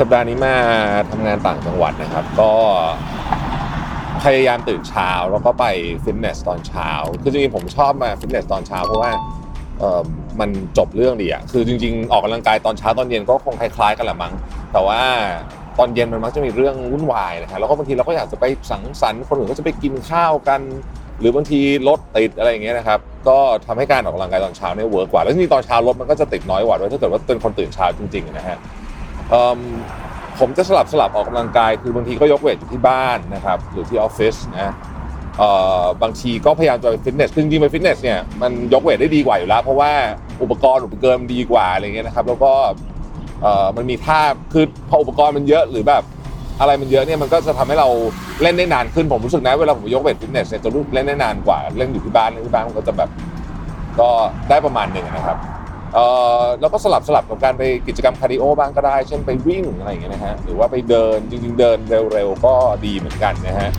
สัปดาห์นี้มาทำงานต่างจังหวัดนะครับ ก็พยายามตื่นเช้าแล้วก็ไปฟิตเนสตอนเช้า คือจริงๆผมชอบมาฟิตเนสตอนเช้าเพราะว่าเออมันจบเรื่องดีอะคือจริง ๆ ออกกำลังกายตอนเช้าตอนเย็นก็คงคล้ายๆกันแหละมั้ง แต่ว่าตอนเย็นมันมักจะมีเรื่องวุ่นวายนะฮะแล้วก็บางทีเราก็อยากจะไปสังสรรค์คนอื่นก็จะไปกินข้าวกัน หรือบางทีรถติดอะไรอย่างเงี้ยนะครับ ก็ทำให้การออกกำลังกายตอนเช้าเนี่ย work กว่า แล้วจริงๆตอนเช้ารถมันก็จะติดน้อยกว่าด้วยถ้าเกิดว่าเป็นคนตื่นเช้าจริงๆนะฮะ ผมจะสลับสลับออกกำลังกาย คือบางทีก็ยกเวทอยู่ที่บ้านนะครับหรือที่ออฟฟิศนะบางทีก็พยายามจะไปฟิตเนสซึ่งจริงไปฟิตเนสเนี่ยมันยกเวทได้ดีกว่าอยู่แล้ว เพราะว่าอุปกรณ์อุปกรณ์มันดีกว่าอะไรเงี้ยนะครับ แล้วก็มันมีท่าคือพออุปกรณ์มันเยอะหรือแบบอะไรมันเยอะเนี่ยมันก็จะทำให้เราเล่นได้นานขึ้นผมรู้สึกนะเวลาผมยกเวทฟิตเนสเนี่ยจะรู้เล่นได้นานกว่าเล่นอยู่ที่บ้านเล่นที่บ้านมันก็จะแบบก็ได้ประมาณหนึ่งนะครับ แล้วก็สลับสลับกับการไปกิจกรรม cardio บ้างก็ได้ เช่นไปวิ่งอะไรอย่างเงี้ยนะฮะหรือว่าไปเดินจริงๆเดินเร็วๆก็ดีเหมือนกันนะฮะ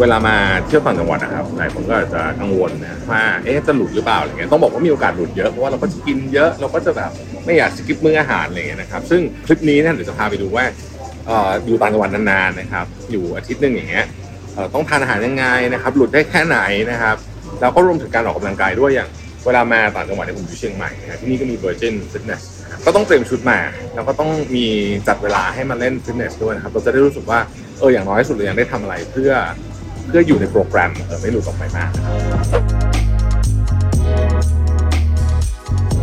เวลามาเที่ยวต่างจังหวัดนะครับหลายคนก็อาจจะกังวลนะว่าเอ๊ะจะหลุดหรือเปล่าอะไรเงี้ยต้องบอกว่ามีโอกาสหลุดเยอะเพราะว่าเราก็จะกินเยอะเราก็จะแบบไม่อยาก skip มื้ออาหารอะไรเงี้ยนะครับซึ่งคลิปนี้เนี่ยเดี๋ยวจะพาไปดูว่าอยู่ต่างจังหวัดนานๆนะครับ อยู่อาทิตย์หนึ่งอย่างเงี้ยต้องทานอาหารยังไงนะครับ หลุดได้แค่ไหนนะครับแล้วก็รวมถึงการออกกำลังกายด้วยอย่าง เวลามาต่างจังหวัดเนี่ยผมอยู่เชียงใหม่นะครที่นี่ก็มี Virgin Fitness นะครับก็ต้องเตรียมชุดมา แล้วก็ต้องมีจัดเวลาให้มาเล่นฟิตเนสด้วยนะครับ เราจะได้รู้สึกว่าเอออย่างน้อยสุดเรายังได้ทำอะไรเพื่อเพื่ออยู่ในโปรแกรมเออไม่หลุดออกไปมากนะครับ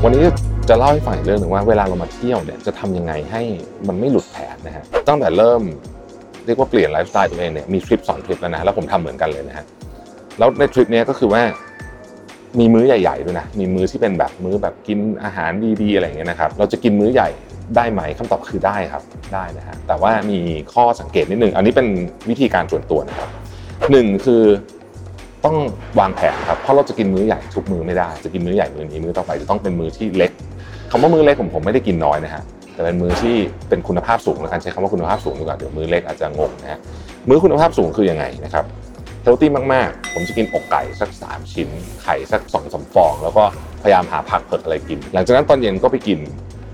วันนี้จะเล่าให้ฟังอีกเรื่องหนึ่งว่าเวลาเรามาเที่ยวเนี่ยจะทำยังไงให้มันไม่หลุดแผนนะฮะตั้งแต่เริ่มเรียกว่าเปลี่ยนไลฟ์สไตล์ตัวเองเนี่ยมีทริปสองทริปแล้วนะแล้วผมทำเหมือนกันเลยนะฮะแล้วในทริปนี้ก็คือว่า มีมื้อใหญ่ๆด้วยนะ มีมื้อที่เป็นแบบมื้อแบบกินอาหารดีๆอะไรอย่างเงี้ยนะครับ เราจะกินมื้อใหญ่ได้ไหมคำตอบคือได้ครับ ได้นะฮะ แต่ว่ามีข้อสังเกตนิดนึง อันนี้เป็นวิธีการส่วนตัวนะครับหนึ่งคือต้องวางแผนครับ เพราะเราจะกินมื้อใหญ่ทุกมื้อไม่ได้ จะกินมื้อใหญ่มื้อนี้มื้อต่อไปจะต้องเป็นมื้อที่เล็กคำว่ามื้อเล็กผมผมไม่ได้กินน้อยนะฮะ แต่เป็นมื้อที่เป็นคุณภาพสูงแล้วกันใช้คำว่าคุณภาพสูงดีกว่า เดี๋ยวมื้อเล็กอาจจะงงนะฮะ มื้อคุณภาพสูงคือยังไงนะครับ เฮลตี้มากๆ ผมจะกินอกไก่สัก 3 ชิ้น ไข่สัก2อสฟอง แล้วก็พยายามหาผักเผือกอะไรกิน หลังจากนั้นตอนเย็นก็ไปกิน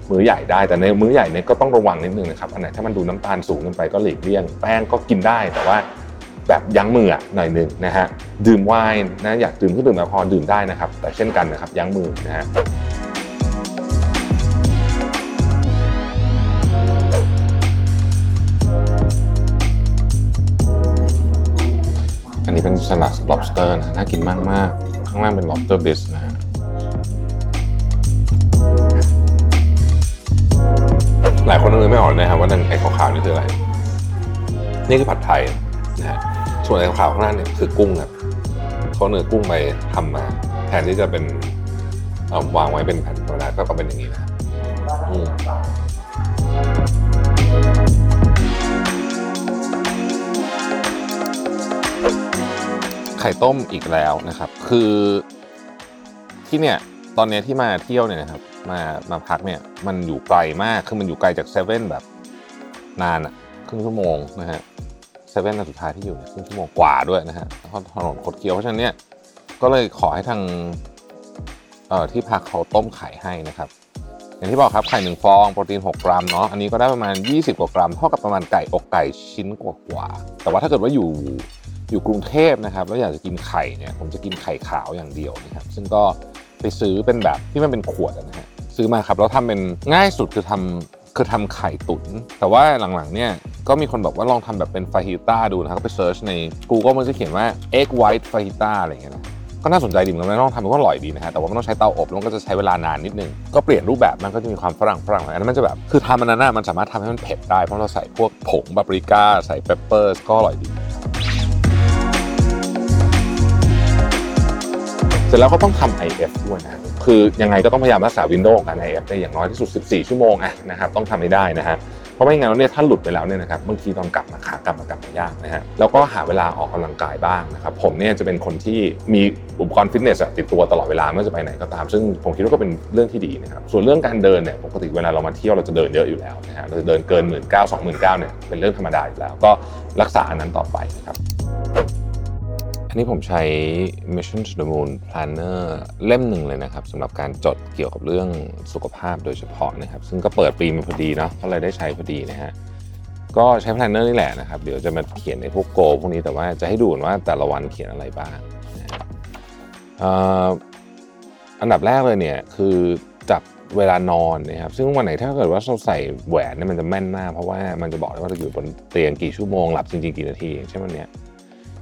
มื้อใหญ่ได้แต่ในมื้อใหญ่เนี่ยก็ต้องระวังนิดนึงนะครับอันไหนถ้ามันดูน้ำตาลสูงเกินไปก็หลีกเลี่ยง แป้งก็กินได้แต่ว่าแบบยั้งมืออะหน่อยหนึ่งนะฮะดื่มไวน์นะอยากดื่มเครื่องดื่มแอลกอฮอล์ดื่มได้นะครับแต่เช่นกันนะครับยั้งมือนะฮะ สลัด lobster นะน่ากินมากมากๆข้างล่างเป็น lobster bisque นะฮะหลายคนนึกไม่ออกนะครับว่านั่นไอ้ขาวๆนี่คืออะไร นี่คือผัดไทยนะฮะส่วนไอ้ขาวๆข้างล่างเนี่ยคือกุ้งครับเขาเนื้อกุ้งไปทำมา แทนที่จะเป็นเอาวางไว้เป็นแผ่นธรรมดาก็เป็นอย่างนี้นะอืม ข่ต้มอีกแล้วนะครับ คือที่เนี่ยตอนนี้ที่มาเที่ยวเนี่ยนะครับ มามาพักเนี่ยมันอยู่ไกลมากคือมันอยู่ไกลจากเซเว่นแบบนานอะครึ่งชั่วโมงนะฮะเซเว่นอันสุดท้ายที่อยู่เนี่ยครึ่งชั่วโมงกว่าด้วยนะฮะแล้วก็ถนนคดเคี้ยวเพราะฉะนั้นเนี่ยก็เลยขอให้ทางเอ่อที่พักเขาต้มไข่ให้นะครับ อย่างที่บอกครับไข่หนึ่งฟองโปรตีน 6 กรัมเนาะอันนี้ก็ได้ประมาณ 20 กว่ากรัมเท่ากับประมาณไก่อกไก่ชิ้นกว่าๆแต่ว่าถ้าเกิดว่าอยู่ อยู่กรุงเทพนะครับแล้วอยากจะกินไข่เนี่ยผมจะกินไข่ขาวอย่างเดียวนะครับซึ่งก็ไปซื้อเป็นแบบที่มันเป็นขวดนะฮะซื้อมาครับแล้วทำเป็นง่ายสุดคือทำคือทำไข่ตุ๋นแต่ว่าหลังๆเนี่ยก็มีคนบอกว่าลองทำแบบเป็น fajita ดูนะครับไป search ใน Google มันจะเขียนว่า egg white fajita อะไรอย่างเงี้ยนะก็น่าสนใจดีเหมือนกันไม่ต้องทำมันก็อร่อยดีนะฮะแต่ว่ามันต้องใช้เตาอบแล้วก็จะใช้เวลานานนิดนึงก็เปลี่ยนรูปแบบมันก็จะมีความฝรั่งฝรั่งหน่อยอันนั้นมันจะแบบคือทำมันนั้นน่ะมันสามารถทำให้มันเผ็ดได้เพราะเราใส่พวกผงบาปริก้าใส่ pepper ก็อร่อยดี ร็จแล้วก็ต้องทำ IF ด้วยนะคือยังไงก็ต้องพยายามรักษาวินโดว์ของการ IF ได้อย่างน้อยที่สุด 14 ชั่วโมงอะนะครับต้องทำให้ได้นะฮะเพราะไม่งั้นเนี่ยถ้าหลุดไปแล้วเนี่ยนะครับบางทีตอนกลับมาขากลับมากลับมายากนะฮะแล้วก็หาเวลาออกกำลังกายบ้างนะครับผมเนี่ยจะเป็นคนที่มีอุปกรณ์ฟิตเนสติดตัวตลอดเวลาไม่ว่าจะไปไหนก็ตาม ซึ่งผมคิดว่าก็เป็นเรื่องที่ดีนะครับส่วนเรื่องการเดินเนี่ยปกติเวลาเรามาเที่ยวเราจะเดินเยอะอยู่แล้วนะฮะเราจะเดินเกินหมื่นเก้าสองหมื่นเก้าเนี่ยเป็นเรื่องธรรมดาอยู่แล้ว ก็รักษาอันนั้นต่อไปนะครับ นนี้ผมใช้ Mission to the Moon Planner เล่มหนึ่งเลยนะครับสำหรับการจดเกี่ยวกับเรื่องสุขภาพโดยเฉพาะนะครับ ซึ่งก็เปิดปีมาพอดีเนาะก็เลยได้ใช้พอดีนะฮะก็ใช้ Planner นี่แหละนะครับ เดี๋ยวจะมาเขียนในพวกโกพวกนี้แต่ว่าจะให้ดูว่าแต่ละวันเขียนอะไรบ้างนะอันดับแรกเลยเนี่ยคือจับเวลานอนนะครับซึ่งวันไหนถ้าเกิดว่าเราใส่แหวนเนี่ยมันจะแม่นมากเพราะว่ามันจะบอกได้ว่าเราอยู่บนเตียงกี่ชั่วโมงหลับจริงๆกี่นาทีเช่นวันเนี้ย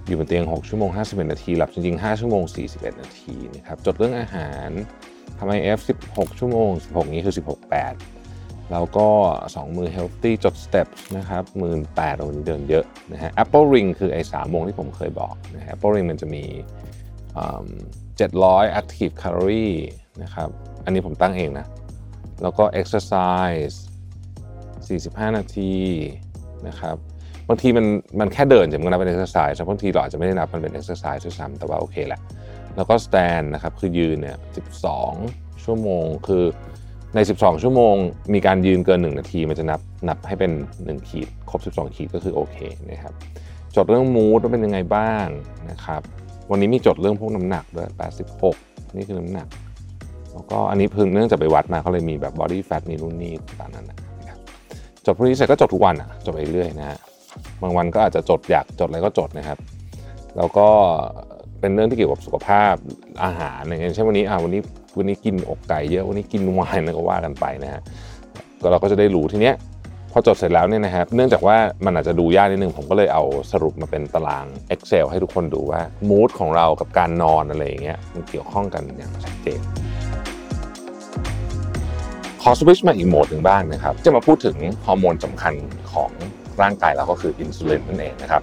อยู่บนเตียง 6 ชั่วโมง 51 นาที หลับจริง ๆ 5 ชั่วโมง 41 นาทีนะครับ จดเรื่องอาหารทำไม F 16 ชั่วโมง 16 นี้คือ 16 8 แล้วก็ 2 มือ healthy จด steps นะครับหมื่นแปดวันนี้เดินเยอะนะฮะ Apple Ring คือไอ้สามโมงที่ผมเคยบอกนะฮะ Apple Ring มันจะมี 700 active calorie นะครับ อันนี้ผมตั้งเองนะ แล้วก็ exercise 45 นาทีนะครับ บางทีมันมันแค่เดินจะมันนับเป็น exercise บางทีเราอาจจะไม่ได้นับมันเป็น exercise ด้วยซ้ำแต่ว่าโอเคแหละ แล้วก็ stand นะครับคือยืนเนี่ย12 ชั่วโมงคือใน 12 ชั่วโมง มีการยืนเกิน 1 นาที มันจะนับนับให้เป็น 1 ขีด ครบ 12 ขีดก็คือโอเคนะครับจดเรื่องมูดว่าเป็นยังไงบ้างนะครับ วันนี้มีจดเรื่องพวกน้ำหนักด้วย 86 นี่คือน้ำหนัก แล้วก็อันนี้เพิ่งเนื่องจากไปวัดมาเขาเลยมีแบบ body fat มีรุ่นนี้ต่างๆนั้นนะครับจดพวกนี้เสร็จก็จดทุกวันอะจดไปเรื่อยนะฮะ บางวันก็อาจจะจดอยากจดอะไรก็จดนะครับ แล้วก็เป็นเรื่องที่เกี่ยวกับสุขภาพอาหารอย่างเช่นวันนี้อ่าวันนี้วันนี้กินอกไก่เยอะวันนี้กินไวน์ก็ว่ากันไปนะฮะก็เราก็จะได้รู้ทีเนี้ยพอจดเสร็จแล้วเนี่ยนะครับ เนื่องจากว่ามันอาจจะดูยากนิดนึง ผมก็เลยเอาสรุปมาเป็นตาราง Excel ให้ทุกคนดูว่ามูดของเรากับการนอนอะไรอย่างเงี้ยมันเกี่ยวข้องกันอย่างชัดเจนขอสวิชมาอีกโหมดหนึ่งบ้างนะครับ จะมาพูดถึงฮอร์โมนสำคัญของ ร่างกายเราก็คืออินซูลินนั่นเองนะครับ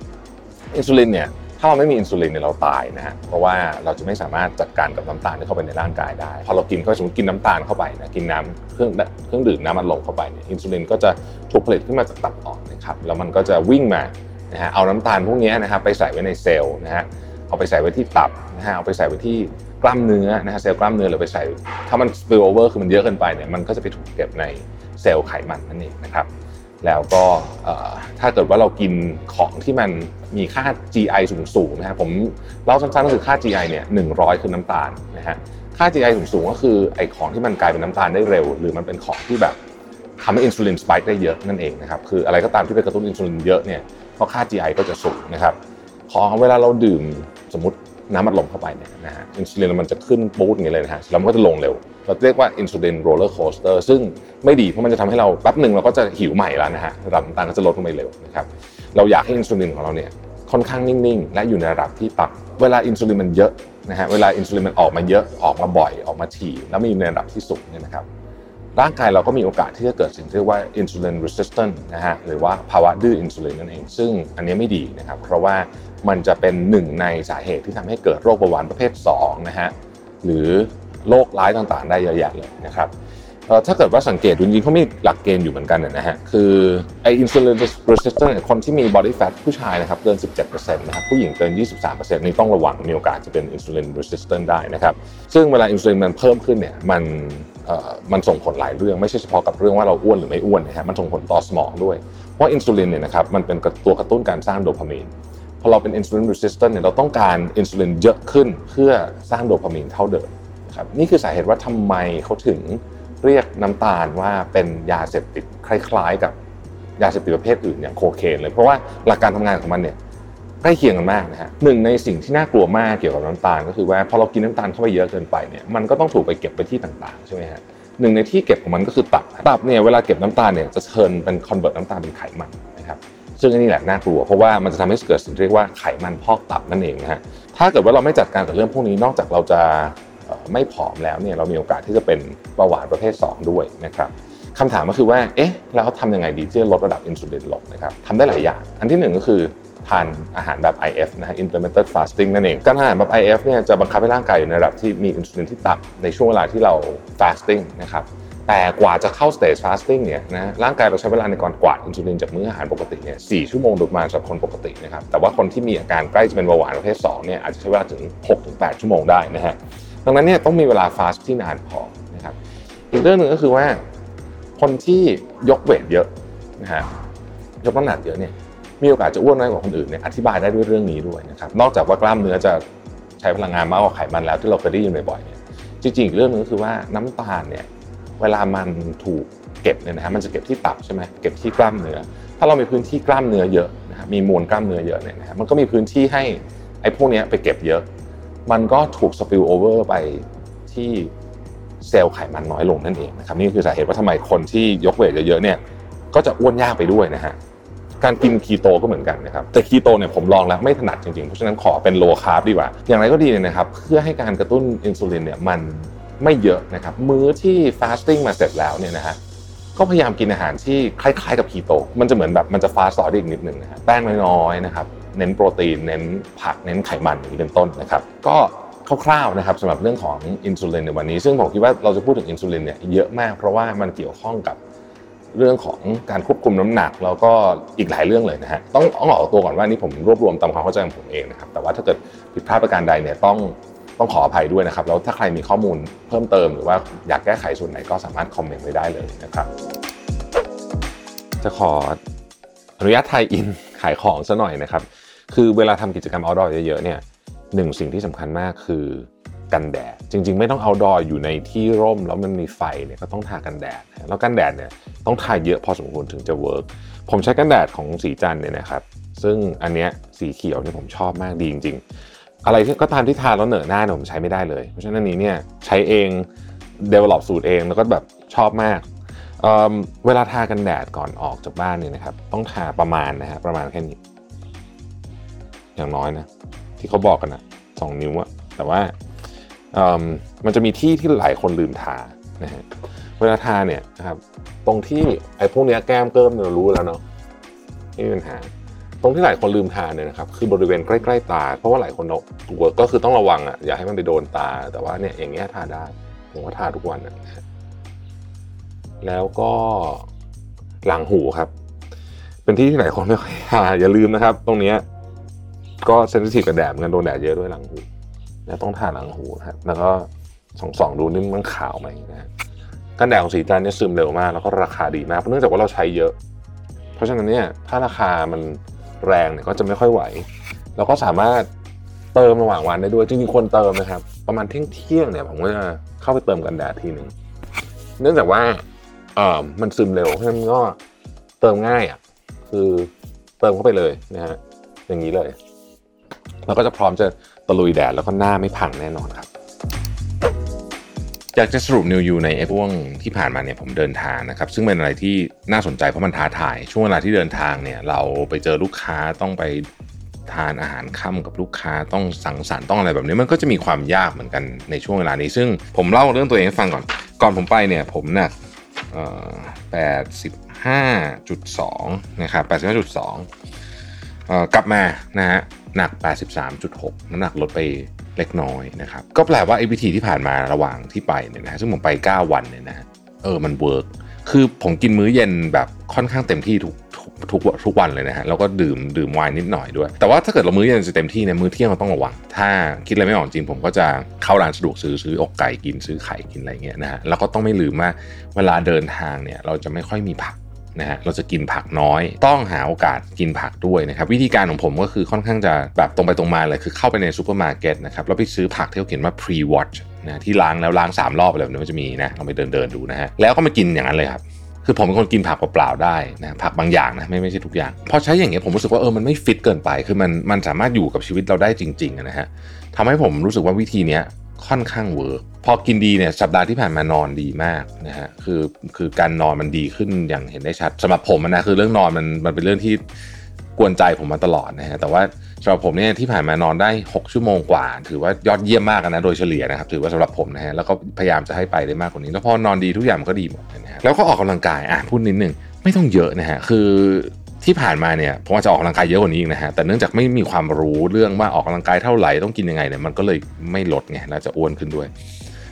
อินซูลินเนี่ยถ้าเราไม่มีอินซูลินเนี่ยเราตายนะฮะเพราะว่าเราจะไม่สามารถจัดการกับน้ำตาลที่เข้าไปในร่างกายได้ พอเรากินก็สมมติกินน้ำตาลเข้าไปนะกินน้ำเครื่องเครื่องดื่มน้ำมันลมเข้าไปเนี่ยอินซูลินก็จะถูกผลิตขึ้นมาจากตับอ่อนนะครับแล้วมันก็จะวิ่งมานะฮะเอาน้ำตาลพวกนี้นะครับไปใส่ไว้ในเซลล์นะฮะเอาไปใส่ไว้ที่ตับนะฮะเอาไปใส่ไว้ที่กล้ามเนื้อนะฮะเซลล์กล้ามเนื้อหรือไปใส่ ถ้ามัน spill over คือมันเยอะเกินไปเนี่ยมันก็จะไปถูกเก็บในเซลล์ไขมันนั่นเองนะครับ แล้วก็ถ้าเกิดว่าเรากินของที่มันมีค่า GI สูงๆนะฮะผมเล่าสั้นๆก็คือค่า GI เนี่ย100คือน้ำตาลนะฮะค่า GI สูงๆก็คือไอของที่มันกลายเป็นน้ำตาลได้เร็ว หรือมันเป็นของที่แบบทำให้อินซูลิน spike ได้เยอะนั่นเองนะครับคืออะไรก็ตามที่ไปกระตุ้นอินซูลินเยอะเนี่ยเพราะค่า GI ก็จะสูงนะครับของเวลาเราดื่มสมมติ น้ำอัดลมเข้าไปเนี่ยนะฮะอินซูลินมันจะขึ้นปู๊ดอย่างเนี้ยเลยนะฮะแล้วมันก็จะลงเร็ว เราเรียกว่า insulin roller coaster ซึ่งไม่ดีเพราะมันจะทำให้เราแป๊บหนึ่งเราก็จะหิวใหม่แล้วนะฮะระดับน้ำตาลก็จะลดลงไปเร็วนะครับเราอยากให้อินซูลินของเราเนี่ยค่อนข้างนิ่งๆ และอยู่ในระดับที่ต่ำเวลาอินซูลินมันเยอะนะฮะเวลาอินซูลินมันออกมาเยอะออกมาบ่อยออกมาถี่แล้วมีอยู่ในระดับที่สูงเนี่ยนะครับร่างกายเราก็มีโอกาสที่จะเกิดสิ่งที่เรียกว่า insulin resistance นะฮะหรือว่าภาวะดื้ออินซูลินนั่นเอง ซึ่งอันนี้ไม่ดีนะครับ เพราะว่า มันจะเป็นหนึ่งในสาเหตุที่ทำให้เกิดโรคเบาหวานประเภท2นะฮะหรือโรคร้ายต่างๆ ได้เยอะแยะเลยนะครับถ้าเกิดว่าสังเกตดูจริงๆเขามีหลักเกณฑ์อยู่เหมือนกันนะฮะคือไอ insulin resistance คนที่มี body fat ผู้ชายนะครับเกิน 17%นะครับผู้หญิงเกิน 23%นี่ต้องระวังมีโอกาสจะเป็น insulin resistance ได้นะครับซึ่งเวลาอินซูลินมันเพิ่มขึ้นเนี่ยมันมันส่งผลหลายเรื่องไม่ใช่เฉพาะกับเรื่องว่าเราอ้วนหรือไม่อ้วนนะฮะมันส่งผลต่อสมองด้วยเพราะอินซูลินเนี่ยนะครับมันเป็นตัวกระตุ้นการสร้างโดพามีน พอเราเป็นอินซูลินรีสิสแตนเนี่ยเราต้องการอินซูลินเยอะขึ้นเพื่อสร้างโดพามีนเท่าเดิมครับนี่คือสาเหตุว่าทำไมเขาถึงเรียกน้ำตาลว่าเป็นยาเสพติดคล้ายๆ กับยาเสพติดประเภทอื่นอย่างโคเคนเลยเพราะว่าหลักการทำงานของมันเนี่ยใกล้เคียงกันมากนะฮะหนึ่งในสิ่งที่น่ากลัวมากเกี่ยวกับน้ำตาล ก็คือว่าพอเรากินน้ำตาลเข้าไปเยอะเกินไปเนี่ยมันก็ต้องถูกไปเก็บไปที่ต่างๆใช่ไหมฮะหนึ่งในที่เก็บของมันก็คือตับตับเนี่ยเวลาเก็บน้ำตาลเนี่ยจะเชิญเป็น convert น้ำตาลเป็นไขมัน ซึ่งอันนี้แหละน่ากลัวเพราะว่ามันจะทำให้เกิดสิ่งเรียกว่าไขมันพอกตับนั่นเองนะฮะถ้าเกิดว่าเราไม่จัดการกับเรื่องพวกนี้นอกจากเราจะไม่ผอมแล้วเนี่ยเรามีโอกาสที่จะเป็นเบาหวานประเภท 2 ด้วยนะครับคำถามก็คือว่า เอ๊ะ แล้วทำยังไงดีที่จะลดระดับอินซูลินลงนะครับทำได้หลายอย่าง อันที่หนึ่งก็คือทานอาหารแบบ IF นะฮะ intermittent fasting นั่นเอง การทานอาหารแบบ IF เนี่ยจะบังคับให้ร่างกายอยู่ในระดับที่มีอินซูลินที่ต่ำในช่วงเวลาที่เรา fasting นะครับ แต่กว่าจะเข้า stage fasting เนี่ยนะร่างกายเราใช้เวลาในการกวาดอินซูลินจากมื้ออาหารปกติเนี่ยสชั่วโมงโดยประมาณสำหรับคนปกตินะครับแต่ว่าคนที่มีอาการใกล้จะเป็นเบาหวานประเภท2เนี่ยอาจจะใช้เวลาถึง 6-8 ชั่วโมงได้นะฮะดังนั้นเนี่ยต้องมีเวลาฟาสที่นานพอนะครับอีกเรื่องหนึ่งก็คือว่า คนที่ยก weight เยอะนะฮะยกน้ำหนักเยอะเนี่ยมีโอกาสจะอ้วนน้อยกว่าคนอื่นเนี่ยอธิบายได้ด้วยเรื่องนี้ด้วยนะครับนอกจากว่ากล้ามเนื้อจะใช้พลังงานมากกว่าไขมันแล้วที่เราเคยได้ยินบ่อยๆเนี่ยจริงๆอีกเรื่องนึงก็คือว่าน้ำตาลเนี่ย เวลามันถูกเก็บเนี่ยนะฮะมันจะเก็บที่ตับใช่ไหมเก็บที่กล้ามเนื้อ ถ้าเรามีพื้นที่กล้ามเนื้อเยอะนะครับมีมวลกล้ามเนื้อเยอะเนี่ยนะฮะมันก็มีพื้นที่ให้ไอ้พวกนี้ไปเก็บเยอะ มันก็ถูก spill over ไปที่เซลล์ไขมันน้อยลงนั่นเองนะครับนี่คือสาเหตุว่าทำไมคนที่ยก weight เยอะๆเนี่ยก็จะอ้วนยากไปด้วยนะฮะการกินคีโตก็เหมือนกันนะครับแต่คีโตเนี่ยผมลองแล้วไม่ถนัดจริงๆ เพราะฉะนั้นขอเป็น low carb ดีกว่า อย่างไรก็ดีเนี่ยนะครับ เพื่อให้การกระตุ้นอินซูลินเนี่ยมัน ไม่เยอะนะครับมื้อที่ fasting มาเสร็จแล้วเนี่ยนะฮะก็พยายามกินอาหารที่คล้ายๆกับคีโต มันจะเหมือนแบบมันจะ fast ต่อได้อีกนิดนึงนะฮะแป้งน้อยๆนะครับเน้นโปรตีนเน้นผักเน้นไขมันอย่างนี้เป็นต้นนะครับก็คร่าวๆนะครับสำหรับเรื่องของอินซูลินในวันนี้ ซึ่งผมคิดว่าเราจะพูดถึงอินซูลินเนี่ยเยอะมากเพราะว่ามันเกี่ยวข้องกับเรื่องของการควบคุมน้ำหนักแล้วก็อีกหลายเรื่องเลยนะฮะต้องต้องบอกตัวก่อนว่านี่ผมรวบรวมตามความเข้าใจของผมเองนะครับแต่ว่าถ้าเกิดผิดพลาดประการใดเนี่ยต้อง ต้องขออภัยด้วยนะครับ แล้วถ้าใครมีข้อมูลเพิ่มเติมหรือว่าอยากแก้ไขส่วนไหนก็สามารถคอมเมนต์ไว้ได้เลยนะครับ จะขออนุญาตไทยอินขายของซะหน่อยนะครับ คือเวลาทำกิจกรรม outdoor เยอะๆเนี่ยหนึ่งสิ่งที่สำคัญมากคือกันแดด จริง ๆ ไม่ต้อง outdoor อยู่ในที่ร่ม แล้วมันมีไฟเนี่ยก็ต้องทากันแดด แล้วกันแดดเนี่ยต้องทาเยอะพอสมควรถึงจะเวิร์กผมใช้กันแดดของสีจันเนี่ยนะครับซึ่งอันเนี้ยสีเขียวเนี่ยผมชอบมากดีจริงๆ อะไรก็ตามที่ทาแล้วเหนอะหน้าเนี่ยผมใช้ไม่ได้เลย เพราะฉะนั้นนี้เนี่ยใช้เอง develop สูตรเองแล้วก็แบบชอบมากเเวลาทากันแดดก่อนออกจากบ้านเนี่ยนะครับ ต้องทาประมาณนะฮะประมาณแค่นี้ อย่างน้อยนะ ที่เขาบอกกันนะสองนิ้วอะแต่ว่ามมันจะมีที่ที่หลายคนลืมทานะฮะเวลาทาเนี่ยนะครับ ตรงที่ไอ้พวกเนี้ยแก้มเกิมเนี่ยเรารู้แล้วเนาะไม่มีปัญหา ตรงที่หลายคนลืมทาเนี่ยนะครับคือบริเวณใกล้ๆตา เพราะว่าหลายคนเราตัวก็คือต้องระวังอะอย่าให้มันไปโดนตา แต่ว่าเนี่ยอย่างเงี้ยทาได้ผมว่าทาทุกวันนะแล้วก็หลังหูครับ เป็นที่ที่หลายคนไม่ค่อยหาอย่าลืมนะครับ ตรงเนี้ยก็เซนซิทีฟกับแดดเหมือนกันโดนแดดเยอะด้วยหลังหูแล้วต้องทาหลังหูครับแล้วก็ส่องสองๆดูนี่มันขาวไหมนะกันแดดของสีจันเนี่ยซึมเร็วมาก แล้วก็ราคาดีมากเพราะเนื่องจากว่าเราใช้เยอะ เพราะฉะนั้นเนี่ยถ้าราคามัน แรงเนี่ยก็จะไม่ค่อยไหวเราก็สามารถเติมระหว่างวันได้ด้วยจริงๆควรเติมนะครับ ประมาณเที่ยงเที่ยงเนี่ยผมก็จะเข้าไปเติมกันแดดทีหนึ่งเนื่องจากว่าเออมันซึมเร็วเพราะฉะนั้นก็เติมง่ายอะคือเติมเข้าไปเลยนะฮะอย่างนี้เลย แล้วก็จะพร้อมจะตะลุยแดดแล้วก็หน้าไม่พังแน่นอนครับ อยากจะสรุปนิวยูในไอ้ช่วงที่ผ่านมาเนี่ยผมเดินทางนะครับ ซึ่งเป็นอะไรที่น่าสนใจเพราะมันท้าทาย ช่วงเวลาที่เดินทางเนี่ยเราไปเจอลูกค้าต้องไปทานอาหารค่ำกับลูกค้าต้องสังสรรค์ต้องอะไรแบบนี้มันก็จะมีความยากเหมือนกันในช่วงเวลานี้ ซึ่งผมเล่าเรื่องตัวเองให้ฟังก่อน ก่อนผมไปเนี่ยผมหนักแปดสิบห้าจุดสองนะครับแปดสิบห้าจุดสองกลับมานะฮะหนัก 83.6 น้ำหนักลดไป เล็กน้อยนะครับ ก็แปลว่าไอ้วิธีที่ผ่านมาระหว่างที่ไปเนี่ยนะซึ่งผมไป 9 วันเนี่ยนะเออมัน work คือผมกินมื้อเย็นแบบค่อนข้างเต็มที่ทุกทุกทุกทุกวันเลยนะฮะแล้วก็ดื่มดื่มไวน์นิดหน่อยด้วย แต่ว่าถ้าเกิดเรามื้อเย็นจะเต็มที่เนี่ยมื้อเที่ยงเราต้องระวัง ถ้าคิดอะไรไม่ออกจริงผมก็จะเข้าร้านสะดวกซื้อซื้ออกไก่กินซื้อไข่กินอะไรเงี้ยนะฮะแล้วก็ต้องไม่ลืมว่าเวลาเดินทางเนี่ยเราจะไม่ค่อยมีผัก นะฮะเราจะกินผักน้อย ต้องหาโอกาสกินผักด้วยนะครับวิธีการของผมก็คือค่อนข้างจะแบบตรงไปตรงมาเลยคือเข้าไปในซูเปอร์มาร์เก็ตนะครับแล้วไปซื้อผักที่เขาเขียนว่า pre wash นะที่ล้างแล้วล้าง 3 รอบอะไรแบบนี้มันจะมีนะลองไปเดินเดินดูนะฮะแล้วก็มากินอย่างนั้นเลยครับคือผมเป็นคนกินผักเปล่าๆได้นะผักบางอย่างนะไม่ไม่ใช่ทุกอย่างพอใช้อย่างเงี้ยผมรู้สึกว่าเออมันไม่ฟิตเกินไป คือมันมันสามารถอยู่กับชีวิตเราได้จริงๆนะฮะทำให้ผมรู้สึกว่าวิธีเนี้ย ค่อนข้าง work พอกินดีเนี่ยสัปดาห์ที่ผ่านมานอนดีมากนะฮะคือคือการนอนมันดีขึ้นอย่างเห็นได้ชัดสำหรับผมนะคือเรื่องนอนมันมันเป็นเรื่องที่กวนใจผมมาตลอดนะฮะแต่ว่าสำหรับผมเนี่ยที่ผ่านมานอนได้ 6 ชั่วโมงกว่า ถือว่ายอดเยี่ยมมากนะโดยเฉลี่ยนะครับถือว่าสำหรับผมนะฮะแล้วก็พยายามจะให้ไปได้มากกว่านี้แล้วพอนอนดีทุกอย่างมันก็ดีหมดนะฮะแล้วก็ออกกำลังกายอะพูดนิดนึงไม่ต้องเยอะนะฮะคือ ที่ผ่านมาเนี่ยผมอาจจะออกกำลังกายเยอะกว่านี้อีกนะฮะแต่เนื่องจากไม่มีความรู้เรื่องว่าออกกำลังกายเท่าไหร่ต้องกินยังไงเนี่ยมันก็เลยไม่ลดไงแล้วจะอ้วนขึ้นด้วย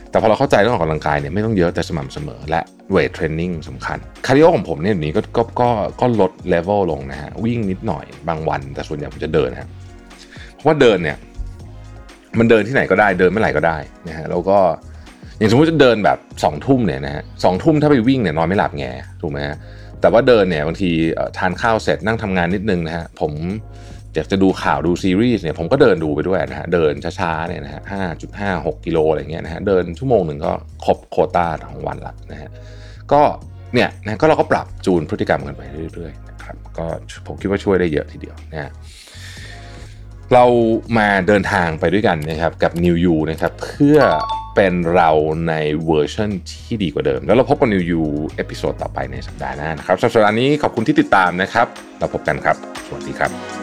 แต่พอเราเข้าใจเรื่องออกกำลังกายเนี่ยไม่ต้องเยอะแต่สม่ำเสมอและ weight training สำคัญ cardio ของผมเนี่ยเดี๋ยวนี้ก็ก็ก็ก็ลดเลเวลลงนะฮะวิ่งนิดหน่อยบางวัน แต่ส่วนใหญ่ผมจะเดินฮะเพราะว่าเดินเนี่ย มันเดินที่ไหนก็ได้เดินเมื่อไหร่ก็ได้นะฮะแล้วก็อย่างสมมติจะเดินแบบสองทุ่มเนี่ยนะฮะสองทุ่มถ้าไปวิ่งเนี่ยนอนไม่หลับแงถูกไหมฮะ แต่ว่าเดินเนี่ยบางทีทานข้าวเสร็จนั่งทำงานนิดนึงนะฮะผมอยากจะดูข่าวดูซีรีส์เนี่ยผมก็เดินดูไปด้วยนะฮะเดินช้าๆเนี่ยนะฮะห้าจุดห้าหกกิโลอะไรเงี้ยนะฮะเดินชั่วโมงหนึ่งก็ครบโคต้าของวันละนะฮะก็เนี่ยนะก็เราก็ปรับจูนพฤติกรรมกันไปเรื่อยๆนะครับก็ผมคิดว่าช่วยได้เยอะทีเดียวนะฮะเรามาเดินทางไปด้วยกันนะครับกับ New You นะครับเพื่อ เป็นเราในเวอร์ชันที่ดีกว่าเดิม แล้วเราพบกับ New You เอพิโซดต่อไปในสัปดาห์หน้านะครับสำหรับสัปดาห์นี้ขอบคุณที่ติดตามนะครับเราพบกันครับ สวัสดีครับ